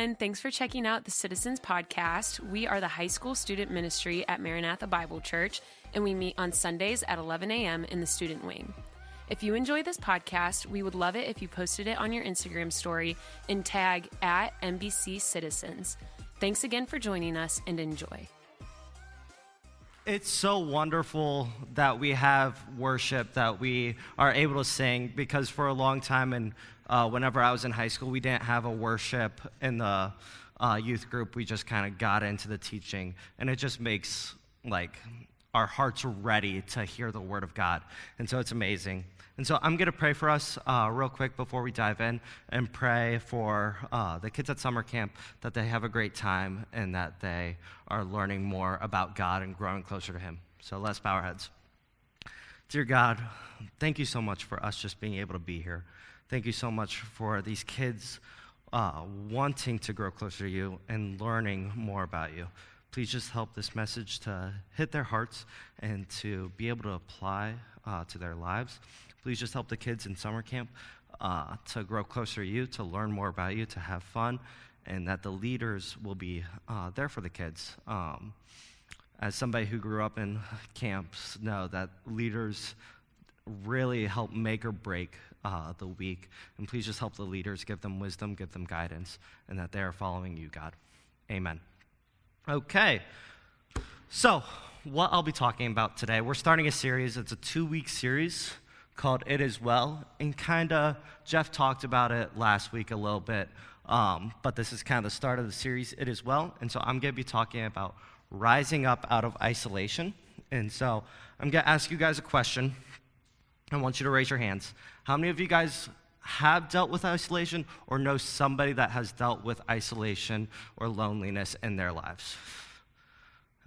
everyone. Thanks for checking out the Citizens Podcast. We are the high school student ministry at Maranatha Bible Church, and we meet on Sundays at 11 a.m. in the student wing. If you enjoy this podcast, we would love it if you posted it on your Instagram story and tag at MBC Citizens. Thanks again for joining us and enjoy. It's so wonderful that we have worship, that we are able to sing, because for a long time, and uh, whenever I was in high school, we didn't have a worship in the uh, youth group. We just kind of got into the teaching, and it just makes like our hearts ready to hear the word of God. And so it's amazing. And so I'm going to pray for us uh, real quick before we dive in and pray for uh, the kids at summer camp that they have a great time and that they are learning more about God and growing closer to Him. So let's bow our heads. Dear God, thank you so much for us just being able to be here. Thank you so much for these kids uh, wanting to grow closer to you and learning more about you. Please just help this message to hit their hearts and to be able to apply uh, to their lives. Please just help the kids in summer camp uh, to grow closer to you, to learn more about you, to have fun, and that the leaders will be uh, there for the kids. Um, as somebody who grew up in camps, know that leaders really help make or break uh, the week. And please just help the leaders, give them wisdom, give them guidance, and that they are following you, God. Amen. Okay. So, what I'll be talking about today, we're starting a series. It's a two week series called It Is Well. And kind of, Jeff talked about it last week a little bit, um, but this is kind of the start of the series, It Is Well. And so I'm going to be talking about rising up out of isolation. And so I'm going to ask you guys a question. I want you to raise your hands. How many of you guys have dealt with isolation or know somebody that has dealt with isolation or loneliness in their lives?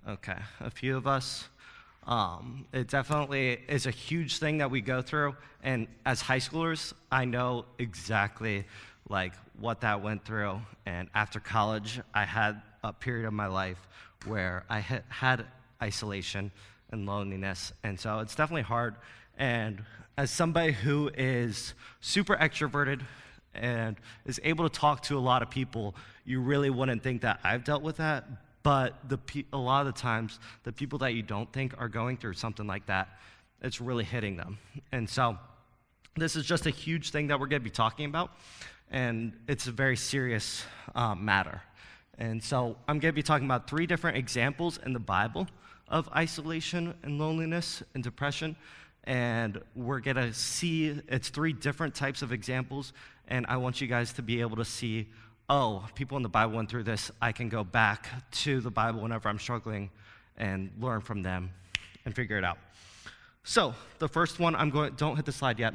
Okay, a few of us. Um, it definitely is a huge thing that we go through, and as high schoolers, I know exactly like what that went through. And after college, I had a period of my life where I had isolation and loneliness, and so it's definitely hard. And as somebody who is super extroverted and is able to talk to a lot of people, you really wouldn't think that I've dealt with that, but the, a lot of the times, the people that you don't think are going through something like that, it's really hitting them. And so, this is just a huge thing that we're going to be talking about, and it's a very serious uh, matter. And so, I'm going to be talking about three different examples in the Bible of isolation and loneliness and depression. And we're going to see it's three different types of examples, and I want you guys to be able to see oh, people in the Bible went through this. I can go back to the Bible whenever I'm struggling and learn from them and figure it out. So, the first one I'm going, don't hit the slide yet.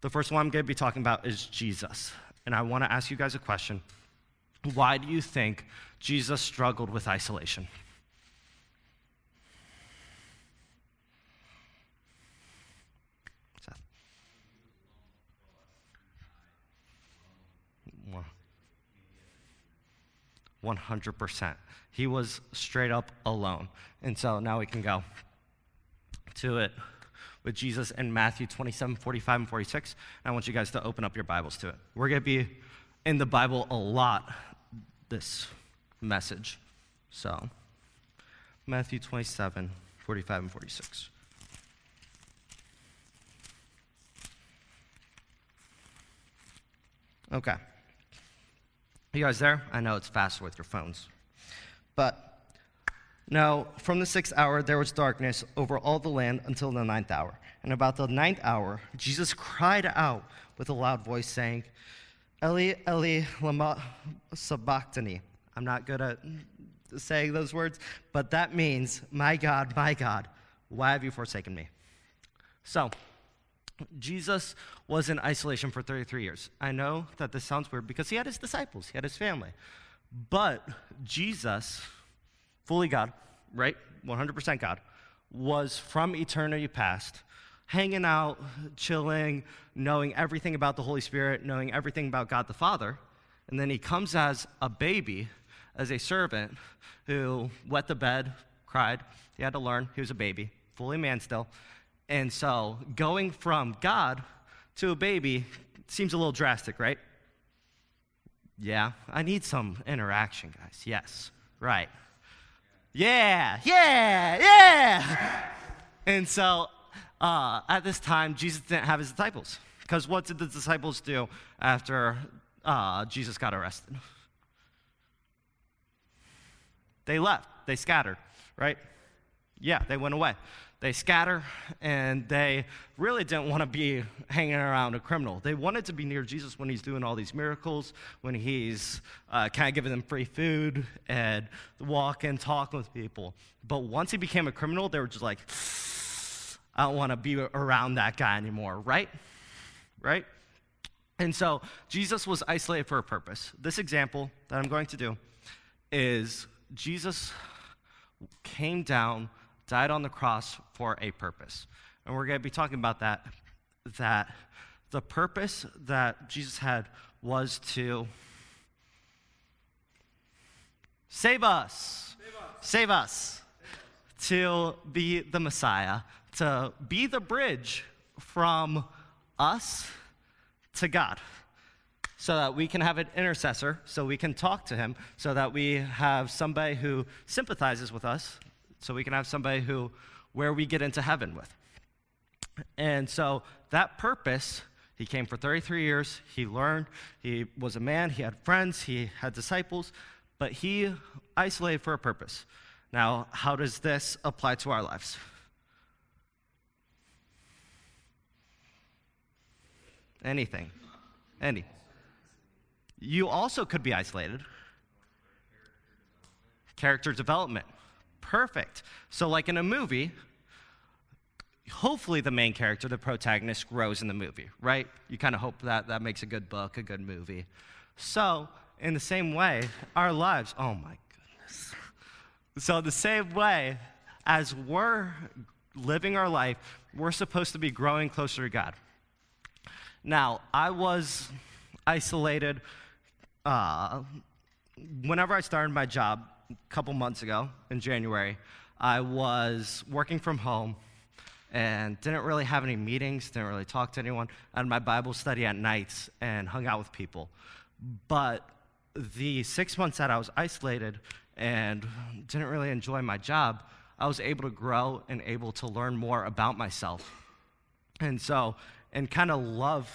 The first one I'm going to be talking about is Jesus. And I want to ask you guys a question. Why do you think Jesus struggled with isolation? 100%. He was straight up alone. And so now we can go to it with Jesus in Matthew 27, 45, and 46. And I want you guys to open up your Bibles to it. We're going to be in the Bible a lot this message. So, Matthew 27, 45, and 46. Okay. You guys there? I know it's faster with your phones. But now, from the sixth hour, there was darkness over all the land until the ninth hour. And about the ninth hour, Jesus cried out with a loud voice, saying, Eli, Eli, lama sabachthani. I'm not good at saying those words, but that means, My God, my God, why have you forsaken me? So, Jesus was in isolation for 33 years. I know that this sounds weird because he had his disciples, he had his family. But Jesus, fully God, right? 100% God, was from eternity past, hanging out, chilling, knowing everything about the Holy Spirit, knowing everything about God the Father. And then he comes as a baby, as a servant who wet the bed, cried. He had to learn. He was a baby, fully man still. And so going from God to a baby seems a little drastic, right? Yeah, I need some interaction, guys. Yes, right. Yeah, yeah, yeah. and so uh, at this time, Jesus didn't have his disciples. Because what did the disciples do after uh, Jesus got arrested? They left, they scattered, right? Yeah, they went away. They scatter, and they really didn't want to be hanging around a criminal. They wanted to be near Jesus when he's doing all these miracles, when he's uh, kind of giving them free food and walk and talk with people. But once he became a criminal, they were just like, I don't want to be around that guy anymore, right? Right? And so Jesus was isolated for a purpose. This example that I'm going to do is Jesus came down died on the cross for a purpose. And we're going to be talking about that, that the purpose that Jesus had was to save us, save us, save us. to be the Messiah, to be the bridge from us to God so that we can have an intercessor, so we can talk to him, so that we have somebody who sympathizes with us, so we can have somebody who, where we get into heaven with. And so that purpose, he came for 33 years. He learned. He was a man. He had friends. He had disciples. But he isolated for a purpose. Now, how does this apply to our lives? Anything. Any. You also could be isolated. Character development perfect. So, like in a movie, hopefully the main character, the protagonist, grows in the movie, right? You kind of hope that that makes a good book, a good movie. So, in the same way, our lives, oh my goodness. So, the same way as we're living our life, we're supposed to be growing closer to God. Now, I was isolated uh, whenever I started my job a couple months ago in January, I was working from home and didn't really have any meetings, didn't really talk to anyone. I had my Bible study at nights and hung out with people. But the six months that I was isolated and didn't really enjoy my job, I was able to grow and able to learn more about myself. And so, and kind of love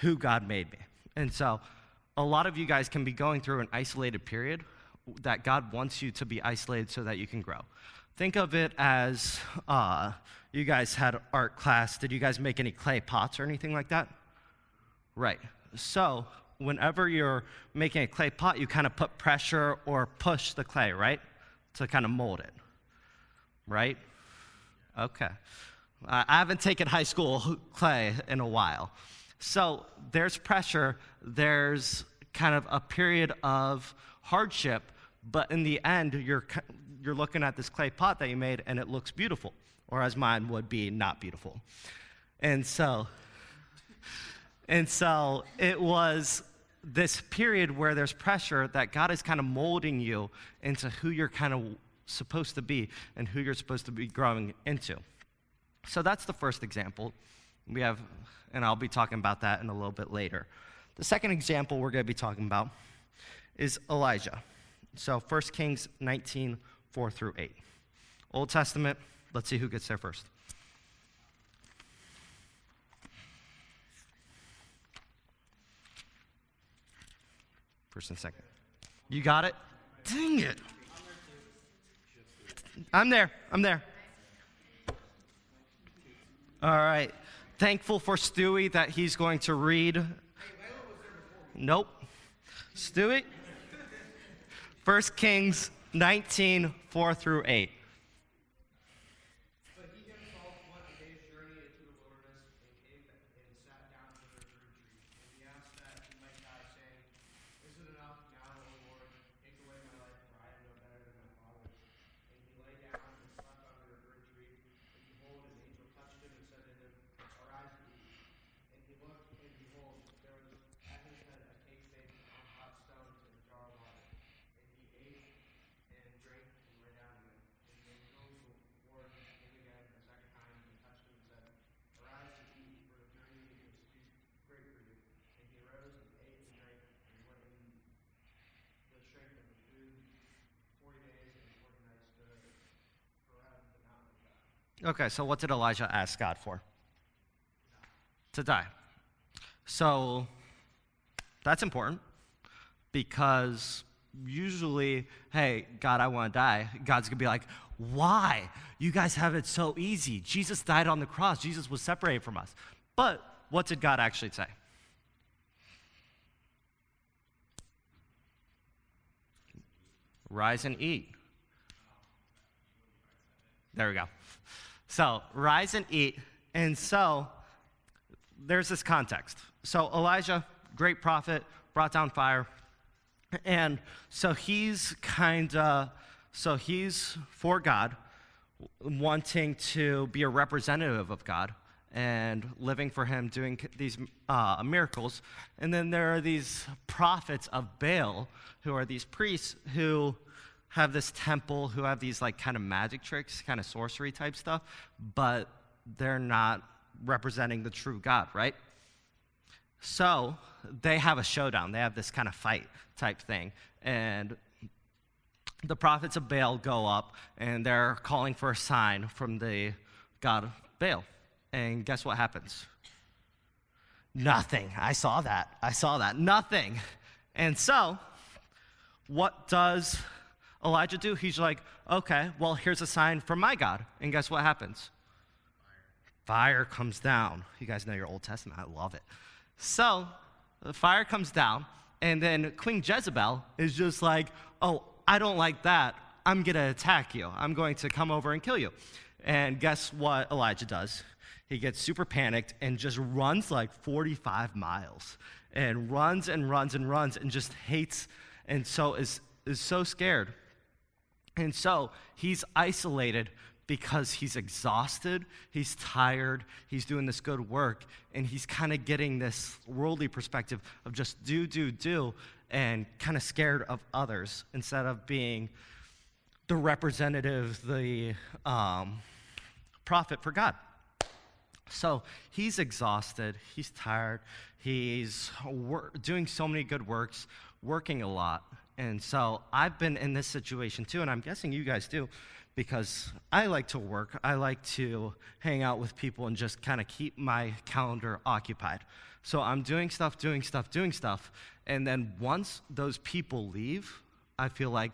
who God made me. And so, a lot of you guys can be going through an isolated period that God wants you to be isolated so that you can grow. Think of it as uh, you guys had art class. Did you guys make any clay pots or anything like that? Right. So, whenever you're making a clay pot, you kind of put pressure or push the clay, right? To kind of mold it. Right? Okay. I haven't taken high school clay in a while. So, there's pressure, there's kind of a period of hardship but in the end, you're, you're looking at this clay pot that you made and it looks beautiful, or as mine would be, not beautiful. And so, and so it was this period where there's pressure that God is kind of molding you into who you're kind of supposed to be and who you're supposed to be growing into. So that's the first example. We have, and I'll be talking about that in a little bit later. The second example we're going to be talking about is Elijah. So 1 Kings 19, 4 through 8. Old Testament, let's see who gets there first. First and second. You got it? Dang it. I'm there. I'm there. All right. Thankful for Stewie that he's going to read. Nope. Stewie? 1 Kings 19, 4 through 8. Okay, so what did Elijah ask God for? To die. So that's important because usually, hey, God, I want to die. God's going to be like, why? You guys have it so easy. Jesus died on the cross, Jesus was separated from us. But what did God actually say? Rise and eat. There we go. So, rise and eat. And so, there's this context. So, Elijah, great prophet, brought down fire. And so he's kind of, so he's for God, wanting to be a representative of God and living for him, doing these uh, miracles. And then there are these prophets of Baal, who are these priests who have this temple, who have these like kind of magic tricks, kind of sorcery type stuff, but they're not representing the true God, right? So they have a showdown. They have this kind of fight type thing. And the prophets of Baal go up and they're calling for a sign from the god of Baal. And guess what happens? Nothing. I saw that. I saw that. Nothing. And so, what does Elijah do? He's like, okay, well, here's a sign from my God. And guess what happens? Fire, comes down. You guys know your Old Testament. I love it. So, the fire comes down, and then Queen Jezebel is just like, oh, I don't like that. I'm going to attack you. I'm going to come over and kill you. And guess what Elijah does? He gets super panicked and just runs like 45 miles and runs and runs and runs and just hates and so is, is so scared. And so he's isolated because he's exhausted, he's tired, he's doing this good work, and he's kind of getting this worldly perspective of just do, do, do, and kind of scared of others instead of being the representative, the um, prophet for God. So he's exhausted, he's tired, he's wor- doing so many good works, working a lot. And so I've been in this situation too, and I'm guessing you guys do because I like to work. I like to hang out with people and just kind of keep my calendar occupied. So I'm doing stuff, doing stuff, doing stuff. And then once those people leave, I feel like,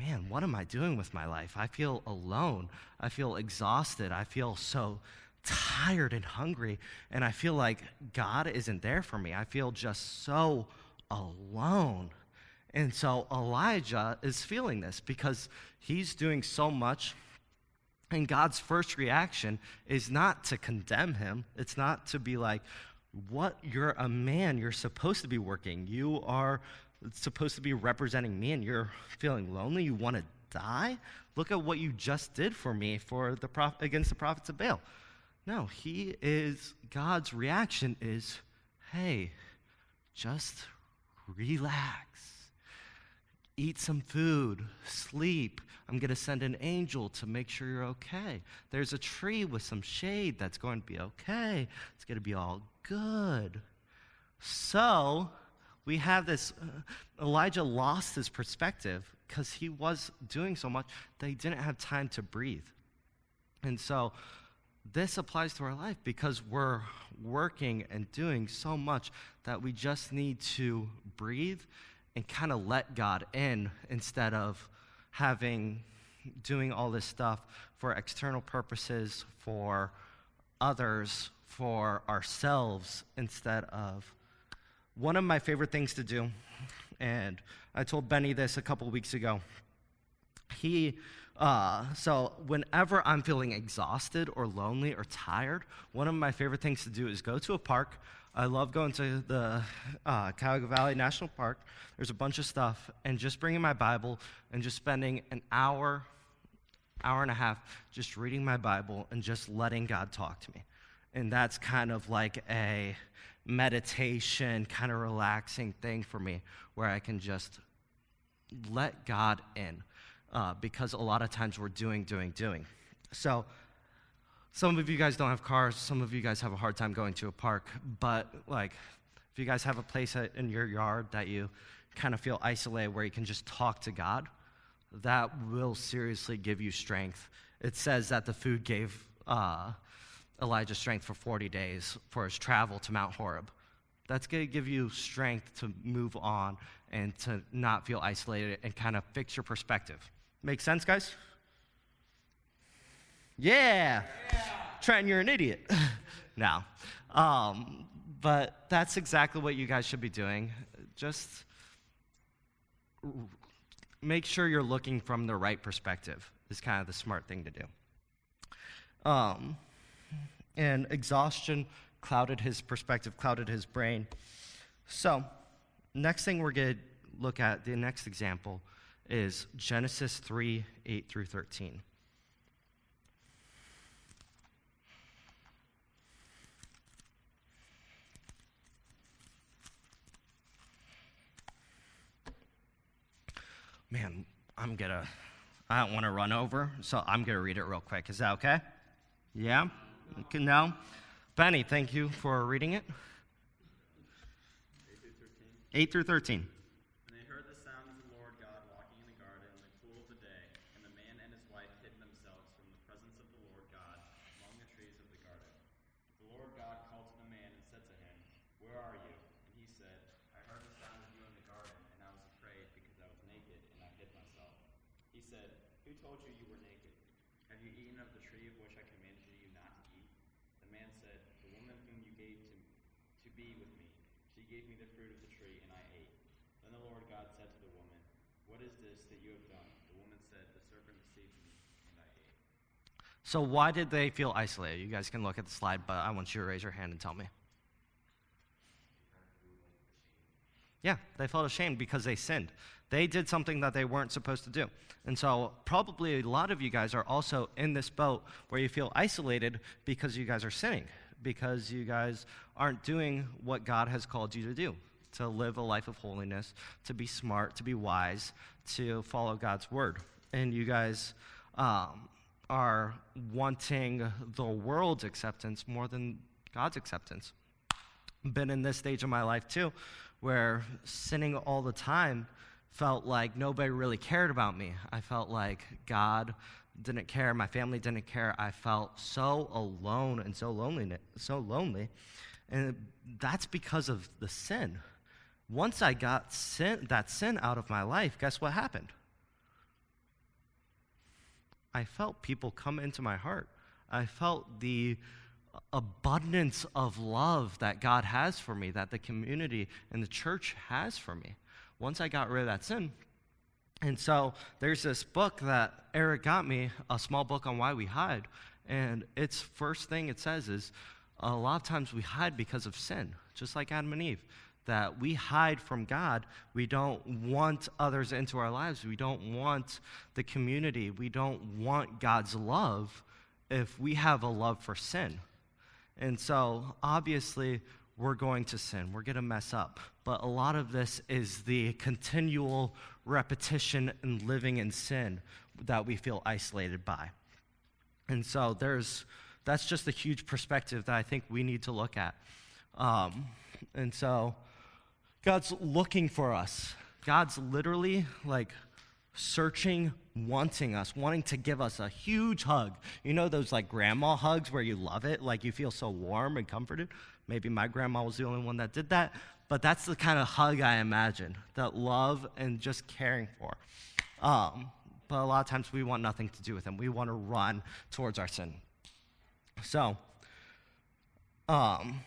man, what am I doing with my life? I feel alone. I feel exhausted. I feel so tired and hungry. And I feel like God isn't there for me. I feel just so alone. And so Elijah is feeling this because he's doing so much. And God's first reaction is not to condemn him, it's not to be like, what? You're a man. You're supposed to be working. You are supposed to be representing me, and you're feeling lonely. You want to die? Look at what you just did for me for the prof- against the prophets of Baal. No, he is, God's reaction is, hey, just relax eat some food, sleep. I'm going to send an angel to make sure you're okay. There's a tree with some shade that's going to be okay. It's going to be all good. So, we have this uh, Elijah lost his perspective because he was doing so much that he didn't have time to breathe. And so, this applies to our life because we're working and doing so much that we just need to breathe and kind of let God in instead of having doing all this stuff for external purposes, for others, for ourselves, instead of one of my favorite things to do, and I told Benny this a couple weeks ago. He, uh, so whenever I'm feeling exhausted or lonely or tired, one of my favorite things to do is go to a park, I love going to the uh, Cuyahoga Valley National Park. There's a bunch of stuff, and just bringing my Bible and just spending an hour, hour and a half, just reading my Bible and just letting God talk to me. And that's kind of like a meditation, kind of relaxing thing for me where I can just let God in. Uh, because a lot of times we're doing, doing, doing. So, some of you guys don't have cars. Some of you guys have a hard time going to a park. But, like, if you guys have a place in your yard that you kind of feel isolated where you can just talk to God, that will seriously give you strength. It says that the food gave uh, Elijah strength for 40 days for his travel to Mount Horeb. That's going to give you strength to move on and to not feel isolated and kind of fix your perspective. Make sense, guys? Yeah. yeah. Trent, you're an idiot. no. Um, but that's exactly what you guys should be doing. Just make sure you're looking from the right perspective, is kind of the smart thing to do. Um, and exhaustion clouded his perspective, clouded his brain. So, next thing we're going to look at, the next example, is Genesis 3 8 through 13. man, I'm going to, I don't want to run over, so I'm going to read it real quick. Is that okay? Yeah? No? Benny, thank you for reading it. 8 through 13. 8 through 13. This that you have done? The woman said, The serpent deceived me, and I ate. So, why did they feel isolated? You guys can look at the slide, but I want you to raise your hand and tell me. Yeah, they felt ashamed because they sinned. They did something that they weren't supposed to do. And so, probably a lot of you guys are also in this boat where you feel isolated because you guys are sinning, because you guys aren't doing what God has called you to do to live a life of holiness, to be smart, to be wise, to follow God's word. And you guys um, are wanting the world's acceptance more than God's acceptance. Been in this stage of my life too, where sinning all the time felt like nobody really cared about me. I felt like God didn't care, my family didn't care. I felt so alone and so lonely, so lonely. And that's because of the sin. Once I got sin, that sin out of my life, guess what happened? I felt people come into my heart. I felt the abundance of love that God has for me, that the community and the church has for me. Once I got rid of that sin, and so there's this book that Eric got me, a small book on why we hide. And its first thing it says is a lot of times we hide because of sin, just like Adam and Eve. That we hide from God. We don't want others into our lives. We don't want the community. We don't want God's love if we have a love for sin. And so, obviously, we're going to sin. We're going to mess up. But a lot of this is the continual repetition and living in sin that we feel isolated by. And so there's that's just a huge perspective that I think we need to look at. Um, and so God's looking for us. God's literally like searching, wanting us, wanting to give us a huge hug. You know those like grandma hugs where you love it, like you feel so warm and comforted? Maybe my grandma was the only one that did that, but that's the kind of hug I imagine that love and just caring for. Um, but a lot of times we want nothing to do with them. We want to run towards our sin. So, um,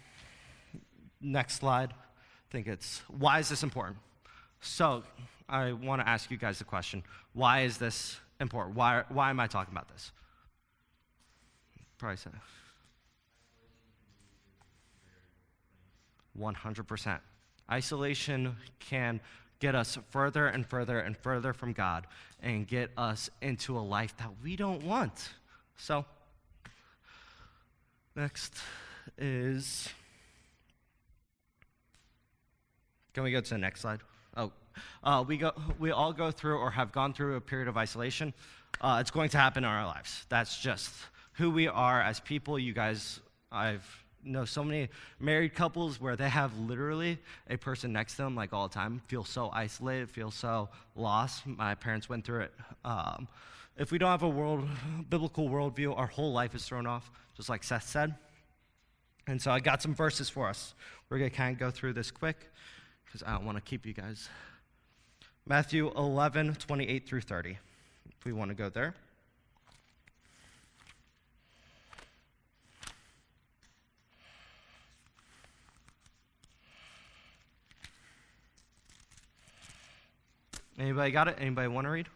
next slide. Think it's why is this important? So, I want to ask you guys the question why is this important? Why, why am I talking about this? Probably said 100%. Isolation can get us further and further and further from God and get us into a life that we don't want. So, next is. Can we go to the next slide? Oh, uh, we, go, we all go through or have gone through a period of isolation. Uh, it's going to happen in our lives. That's just who we are as people. You guys, I've know so many married couples where they have literally a person next to them like all the time, feel so isolated, feel so lost. My parents went through it. Um, if we don't have a world, biblical worldview, our whole life is thrown off, just like Seth said. And so I got some verses for us. We're going to kind of go through this quick because I don't want to keep you guys. Matthew 11, 28 through 30, if we want to go there. Anybody got it? Anybody want to read?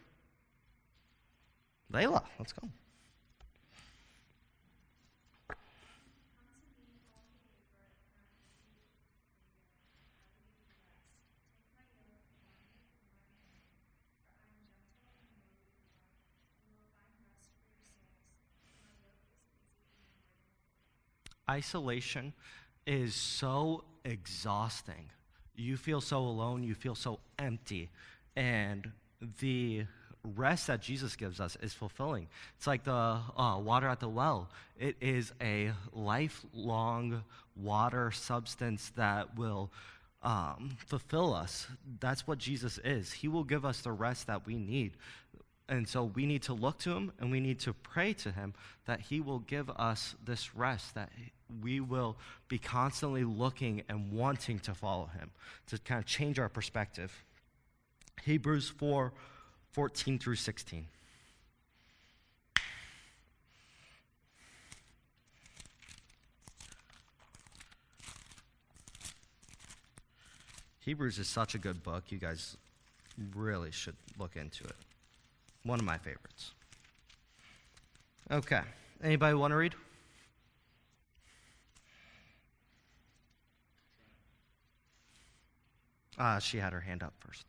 Layla, let's go. Isolation is so exhausting. You feel so alone, you feel so empty. And the rest that Jesus gives us is fulfilling. It's like the uh, water at the well, it is a lifelong water substance that will um, fulfill us. That's what Jesus is. He will give us the rest that we need. And so we need to look to him and we need to pray to him that he will give us this rest, that we will be constantly looking and wanting to follow him, to kind of change our perspective. Hebrews 4 14 through 16. Hebrews is such a good book. You guys really should look into it. One of my favorites. Okay. Anybody want to read? Uh, she had her hand up first.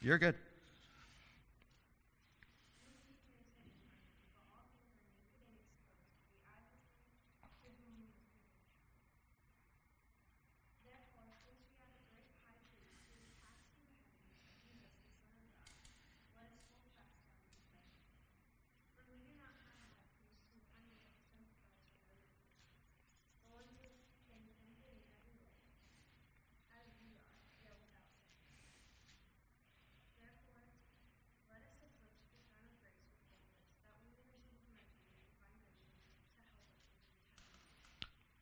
You're good.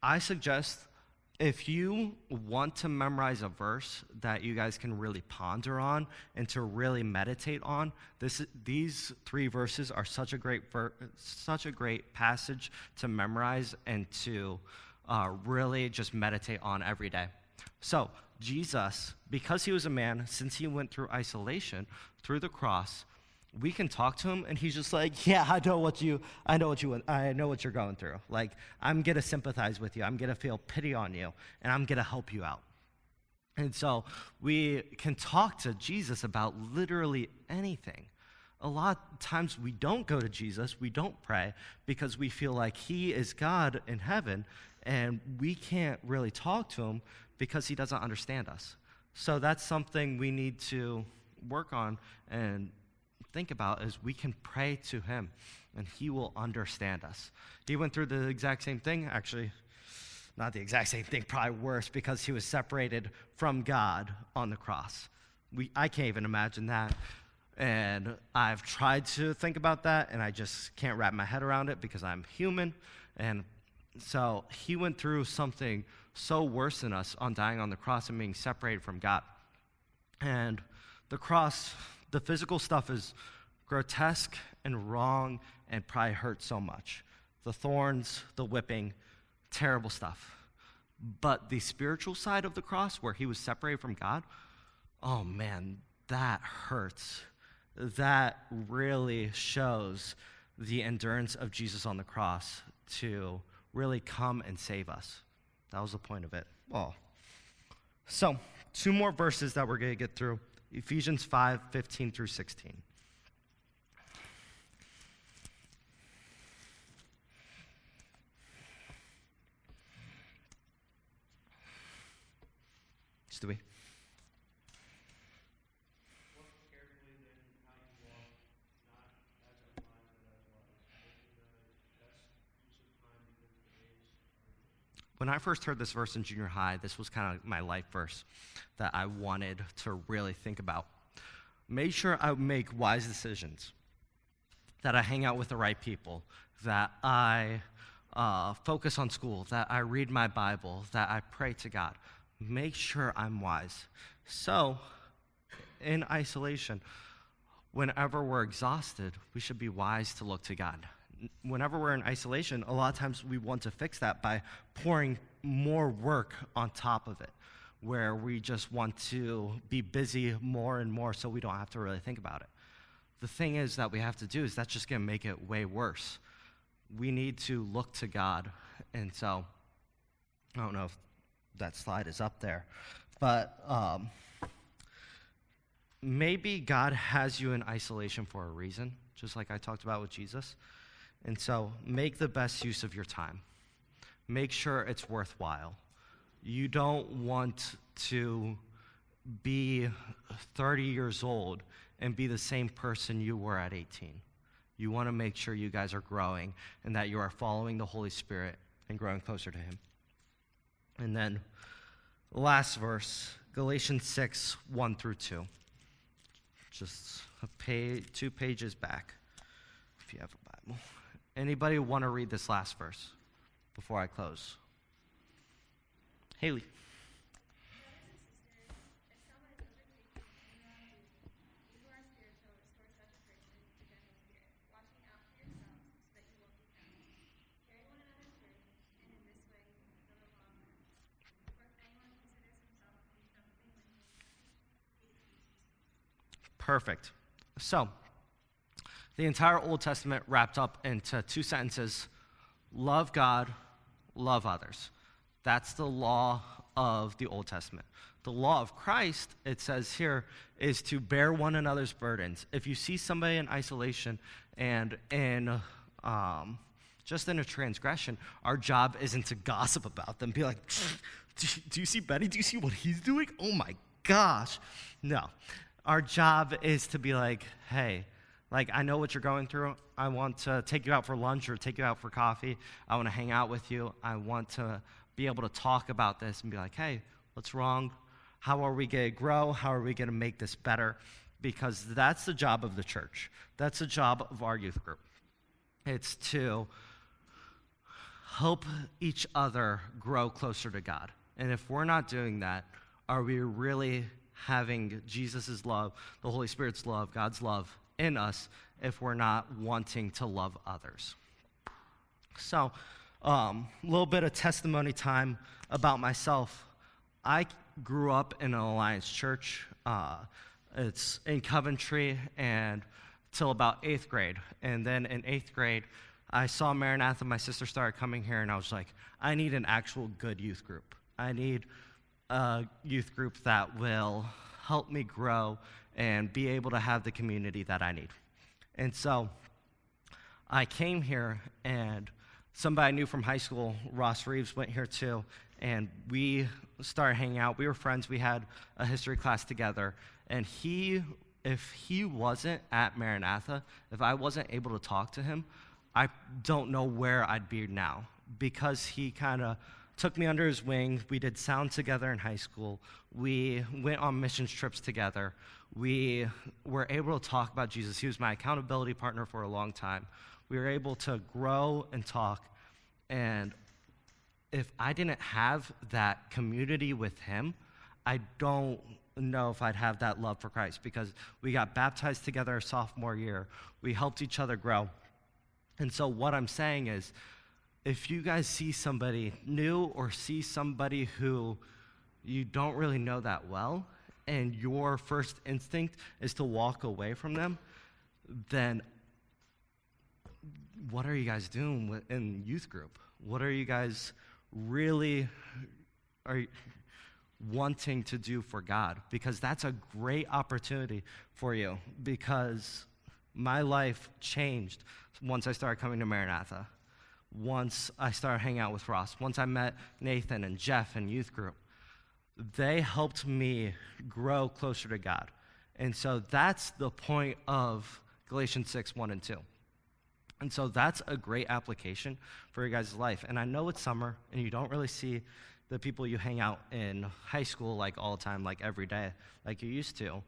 I suggest if you want to memorize a verse that you guys can really ponder on and to really meditate on, this, these three verses are such a great, ver, such a great passage to memorize and to uh, really just meditate on every day. So, Jesus, because he was a man, since he went through isolation through the cross, we can talk to him and he's just like yeah i know what you i know what you i know what you're going through. Like i'm gonna sympathize with you. I'm gonna feel pity on you and i'm gonna help you out. And so we can talk to jesus about literally anything. A lot of times we don't go to jesus we don't pray because we feel like he is god in heaven and we can't really talk to him because he doesn't understand us. So that's something we need to work on and think about is we can pray to him and he will understand us. He went through the exact same thing, actually, not the exact same thing, probably worse, because he was separated from God on the cross. We, I can't even imagine that. And I've tried to think about that, and I just can't wrap my head around it because I'm human. And so he went through something so worse than us on dying on the cross and being separated from God. And the cross the physical stuff is grotesque and wrong and probably hurts so much. The thorns, the whipping, terrible stuff. But the spiritual side of the cross, where he was separated from God, oh man, that hurts. That really shows the endurance of Jesus on the cross to really come and save us. That was the point of it. Well, so two more verses that we're going to get through. Ephesians 5 15 through 16. Stewie. When I first heard this verse in junior high, this was kind of my life verse that I wanted to really think about. Make sure I make wise decisions, that I hang out with the right people, that I uh, focus on school, that I read my Bible, that I pray to God. Make sure I'm wise. So, in isolation, whenever we're exhausted, we should be wise to look to God. Whenever we're in isolation, a lot of times we want to fix that by pouring more work on top of it, where we just want to be busy more and more so we don't have to really think about it. The thing is that we have to do is that's just going to make it way worse. We need to look to God. And so, I don't know if that slide is up there, but um, maybe God has you in isolation for a reason, just like I talked about with Jesus. And so make the best use of your time. Make sure it's worthwhile. You don't want to be 30 years old and be the same person you were at 18. You want to make sure you guys are growing and that you are following the Holy Spirit and growing closer to Him. And then, last verse, Galatians 6 1 through 2 just a page, two pages back, if you have a Bible. Anybody want to read this last verse before I close? Haley. Perfect. So, the entire Old Testament wrapped up into two sentences love God, love others. That's the law of the Old Testament. The law of Christ, it says here, is to bear one another's burdens. If you see somebody in isolation and in um, just in a transgression, our job isn't to gossip about them, be like, do you, do you see Betty? Do you see what he's doing? Oh my gosh. No our job is to be like, hey, like, I know what you're going through. I want to take you out for lunch or take you out for coffee. I want to hang out with you. I want to be able to talk about this and be like, hey, what's wrong? How are we going to grow? How are we going to make this better? Because that's the job of the church. That's the job of our youth group. It's to help each other grow closer to God. And if we're not doing that, are we really having Jesus' love, the Holy Spirit's love, God's love in us if we're not wanting to love others. So, a um, little bit of testimony time about myself. I grew up in an Alliance church. Uh, it's in Coventry and till about eighth grade. And then in eighth grade, I saw Maranatha. My sister started coming here, and I was like, I need an actual good youth group. I need a youth group that will help me grow and be able to have the community that I need. And so I came here, and somebody I knew from high school, Ross Reeves, went here too, and we started hanging out. We were friends. We had a history class together, and he, if he wasn't at Maranatha, if I wasn't able to talk to him, I don't know where I'd be now because he kind of took me under his wing. We did sound together in high school. We went on missions trips together. We were able to talk about Jesus. He was my accountability partner for a long time. We were able to grow and talk. And if I didn't have that community with him, I don't know if I'd have that love for Christ because we got baptized together our sophomore year. We helped each other grow. And so, what I'm saying is, if you guys see somebody new or see somebody who you don't really know that well, and your first instinct is to walk away from them, then what are you guys doing in youth group? What are you guys really are wanting to do for God? Because that's a great opportunity for you. Because my life changed once I started coming to Maranatha once I started hanging out with Ross, once I met Nathan and Jeff in youth group, they helped me grow closer to God. And so that's the point of Galatians 6 1 and 2. And so that's a great application for your guys' life. And I know it's summer and you don't really see the people you hang out in high school like all the time, like every day, like you used to.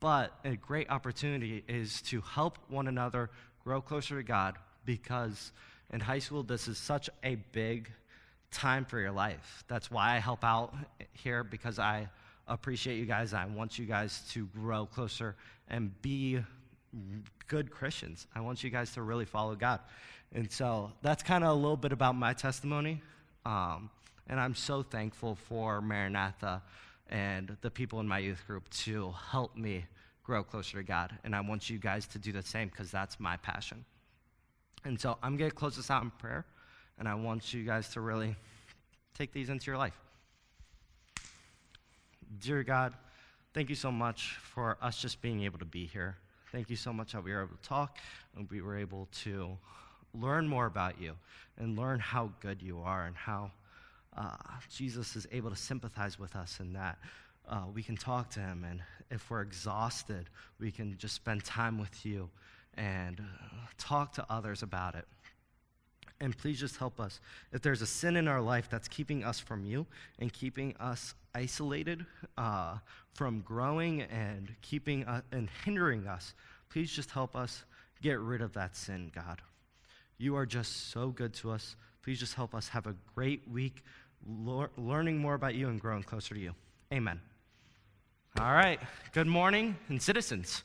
But a great opportunity is to help one another grow closer to God because in high school, this is such a big time for your life. That's why I help out here because I appreciate you guys. I want you guys to grow closer and be good Christians. I want you guys to really follow God. And so that's kind of a little bit about my testimony. Um, and I'm so thankful for Maranatha and the people in my youth group to help me grow closer to God. And I want you guys to do the same because that's my passion. And so I'm going to close this out in prayer. And I want you guys to really take these into your life. Dear God, thank you so much for us just being able to be here. Thank you so much that we were able to talk and we were able to learn more about you and learn how good you are and how uh, Jesus is able to sympathize with us in that uh, we can talk to him. And if we're exhausted, we can just spend time with you and uh, talk to others about it. And please just help us. If there's a sin in our life that's keeping us from you and keeping us isolated uh, from growing and keeping uh, and hindering us, please just help us get rid of that sin, God. You are just so good to us. Please just help us have a great week learning more about you and growing closer to you. Amen. All right. Good morning and citizens.